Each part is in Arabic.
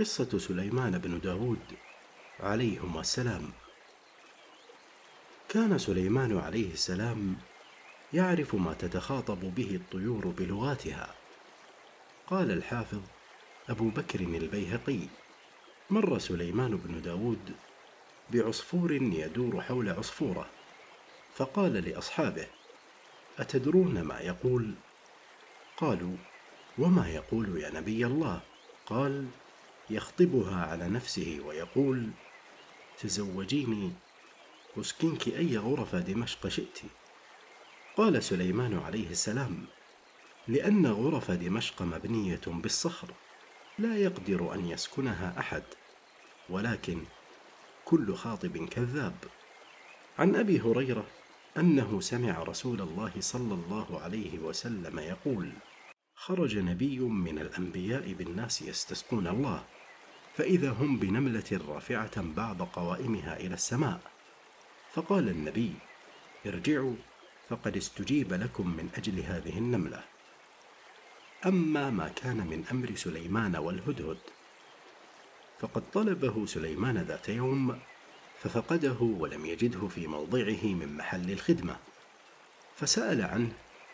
قصة سليمان بن داود عليهما السلام كان سليمان عليه السلام يعرف ما تتخاطب به الطيور بلغاتها قال الحافظ أبو بكر البيهقي مر سليمان بن داود بعصفور يدور حول عصفورة فقال لأصحابه أتدرون ما يقول؟ قالوا وما يقول يا نبي الله؟ قال يخطبها على نفسه ويقول تزوجيني أسكنك أي غرف دمشق شئت. قال سليمان عليه السلام لأن غرف دمشق مبنية بالصخر لا يقدر أن يسكنها أحد ولكن كل خاطب كذاب. عن أبي هريرة أنه سمع رسول الله صلى الله عليه وسلم يقول خرج نبي من الأنبياء بالناس يستسقون الله فإذا هم بنملة رافعة بعض قوائمها إلى السماء. فقال النبي ارجعوا فقد استجيب لكم من أجل هذه النملة. أما ما كان من أمر سليمان والهدهد فقد طلبه سليمان ذات يوم ففقده ولم يجده في موضعه من محل الخدمة. فسأل عنه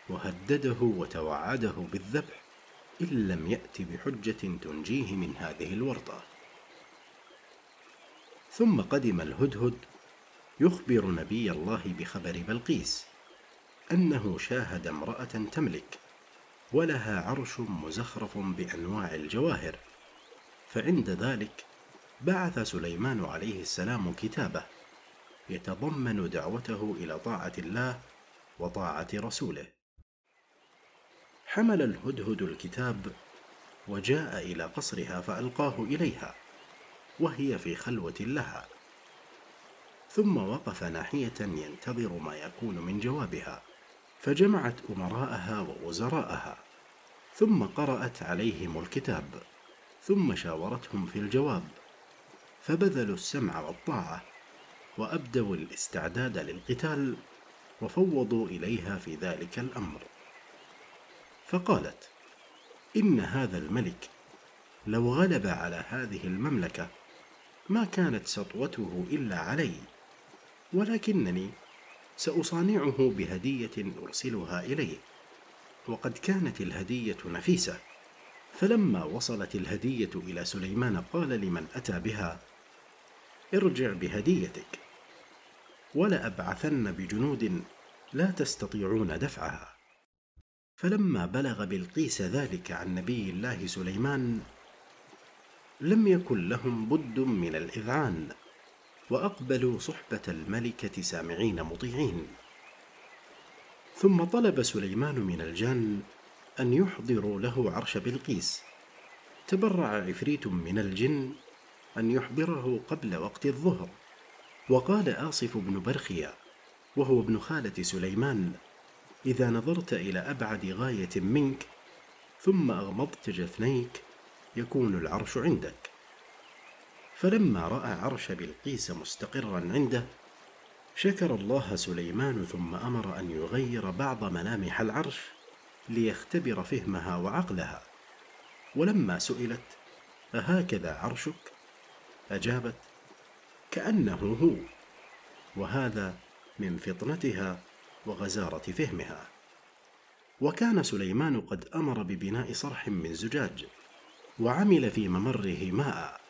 وهدده وتوعده بالذبح. إن لم يأت بحجة تنجيه من هذه الورطة. ثم قدم الهدهد يخبر نبي الله بخبر بلقيس أنه شاهد امرأة تملك ولها عرش مزخرف بأنواع الجواهر. فعند ذلك بعث سليمان عليه السلام كتابه يتضمن دعوته إلى طاعة الله وطاعة رسوله. حمل الهدهد الكتاب وجاء إلى قصرها فألقاه إليها وهي في خلوة لها. ثم وقف ناحية ينتظر ما يكون من جوابها فجمعت أمراءها ووزراءها ثم قرأت عليهم الكتاب ثم شاورتهم في الجواب فبذلوا السمع والطاعة وأبدوا الاستعداد للقتال وفوضوا إليها في ذلك الأمر. فقالت إن هذا الملك لو غلب على هذه المملكة ما كانت سطوته إلا علي ولكنني سأصانعه بهدية أرسلها إليه. وقد كانت الهدية نفيسة فلما وصلت الهدية إلى سليمان قال لمن أتى بها ارجع بهديتك ولأبعثن بجنود لا تستطيعون دفعها. فلما بلغ بلقيس ذلك عن نبي الله سليمان لم يكن لهم بد من الإذعان وأقبلوا صحبة الملكة سامعين مطيعين. ثم طلب سليمان من الجان أن يحضروا له عرش بلقيس. تبرع عفريت من الجن أن يحضره قبل وقت الظهر. وقال آصف بن برخيا وهو ابن خالة سليمان إذا نظرت إلى أبعد غاية منك ثم أغمضت جفنيك يكون العرش عندك. فلما رأى عرش بلقيس مستقرا عنده شكر الله سليمان ثم أمر أن يغير بعض ملامح العرش ليختبر فهمها وعقلها. ولما سئلت أهكذا عرشك؟ أجابت كأنه هو وهذا من فطنتها وغزارة فهمها. وكان سليمان قد أمر ببناء صرح من زجاج وعمل في ممره ماء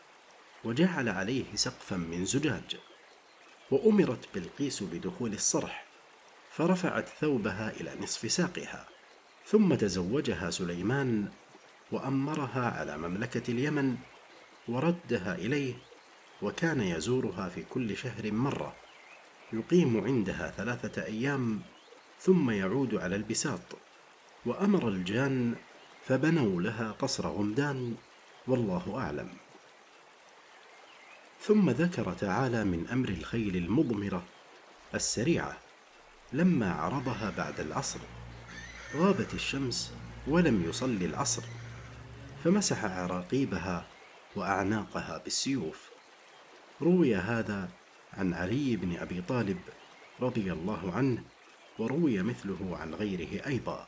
وجعل عليه سقفا من زجاج. وأمرت بلقيس بدخول الصرح فرفعت ثوبها إلى نصف ساقها ثم تزوجها سليمان وأمرها على مملكة اليمن وردها إليه وكان يزورها في كل شهر مرة. يقيم عندها ثلاثة أيام ثم يعود على البساط وأمر الجان فبنوا لها قصر غمدان والله أعلم. ثم ذكر تعالى من أمر الخيل المضمرة السريعة لما عرضها بعد العصر. غابت الشمس ولم يصل العصر فمسح عراقيبها وأعناقها بالسيوف. روي هذا عن علي بن أبي طالب رضي الله عنه وروي مثله عن غيره أيضا.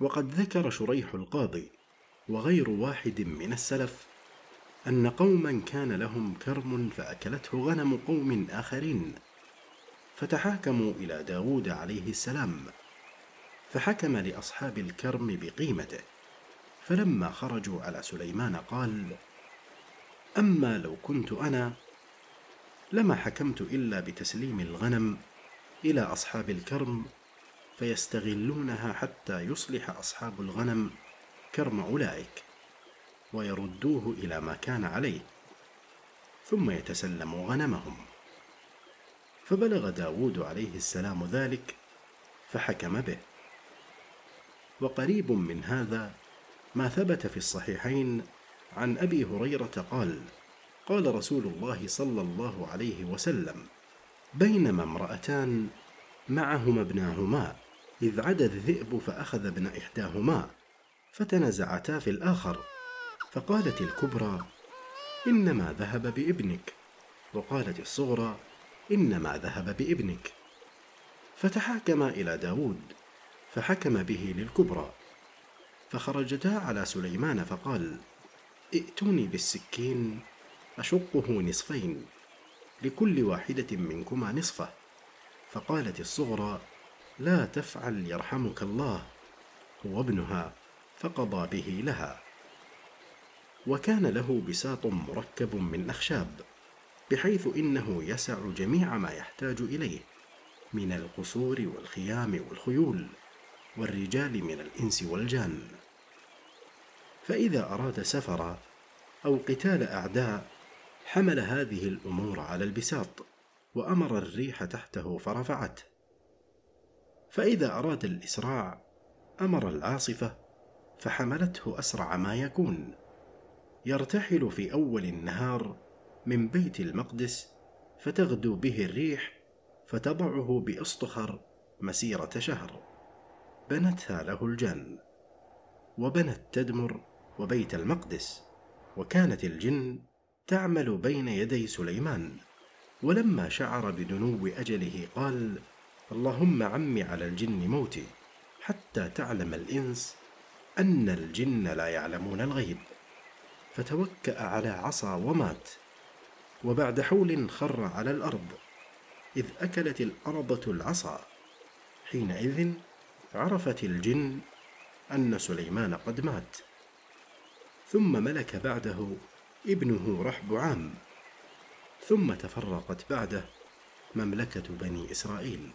وقد ذكر شريح القاضي وغير واحد من السلف أن قوما كان لهم كرم فأكلته غنم قوم آخرين فتحاكموا إلى داود عليه السلام فحكم لأصحاب الكرم بقيمته. فلما خرجوا على سليمان قال أما لو كنت أنا لما حكمت إلا بتسليم الغنم إلى أصحاب الكرم فيستغلونها حتى يصلح أصحاب الغنم كرم أولئك ويردوه إلى ما كان عليه ثم يتسلموا غنمهم. فبلغ داود عليه السلام ذلك فحكم به. وقريب من هذا ما ثبت في الصحيحين عن أبي هريرة قال قال رسول الله صلى الله عليه وسلم بينما امرأتان معهما ابناهما إذ عدا الذئب فأخذ ابن إحداهما فتنزعتا في الآخر فقالت الكبرى إنما ذهب بابنك وقالت الصغرى إنما ذهب بابنك. فتحاكما إلى داود فحكم به للكبرى فخرجتا على سليمان فقال ائتوني بالسكين أشقه نصفين لكل واحدة منكما نصفة. فقالت الصغرى لا تفعل يرحمك الله. هو ابنها فقضى به لها. وكان له بساط مركب من أخشاب بحيث إنه يسع جميع ما يحتاج إليه من القصور والخيام والخيول والرجال من الإنس والجان. فإذا أراد سفرا أو قتال أعداء حمل هذه الأمور على البساط وأمر الريح تحته فرفعته. فإذا أراد الإسراع أمر العاصفة فحملته أسرع ما يكون. يرتحل في أول النهار من بيت المقدس فتغدو به الريح فتضعه باصطخر مسيرة شهر. بنتها له الجن وبنت تدمر وبيت المقدس وكانت الجن تعمل بين يدي سليمان. ولما شعر بدنو أجله قال اللهم عم على الجن موتي حتى تعلم الإنس أن الجن لا يعلمون الغيب. فتوكأ على عصا ومات وبعد حول خر على الأرض إذ أكلت الأرضة العصا. حينئذ عرفت الجن أن سليمان قد مات. ثم ملك بعده ابنه رحب عام ثم تفرقت بعده مملكة بني إسرائيل.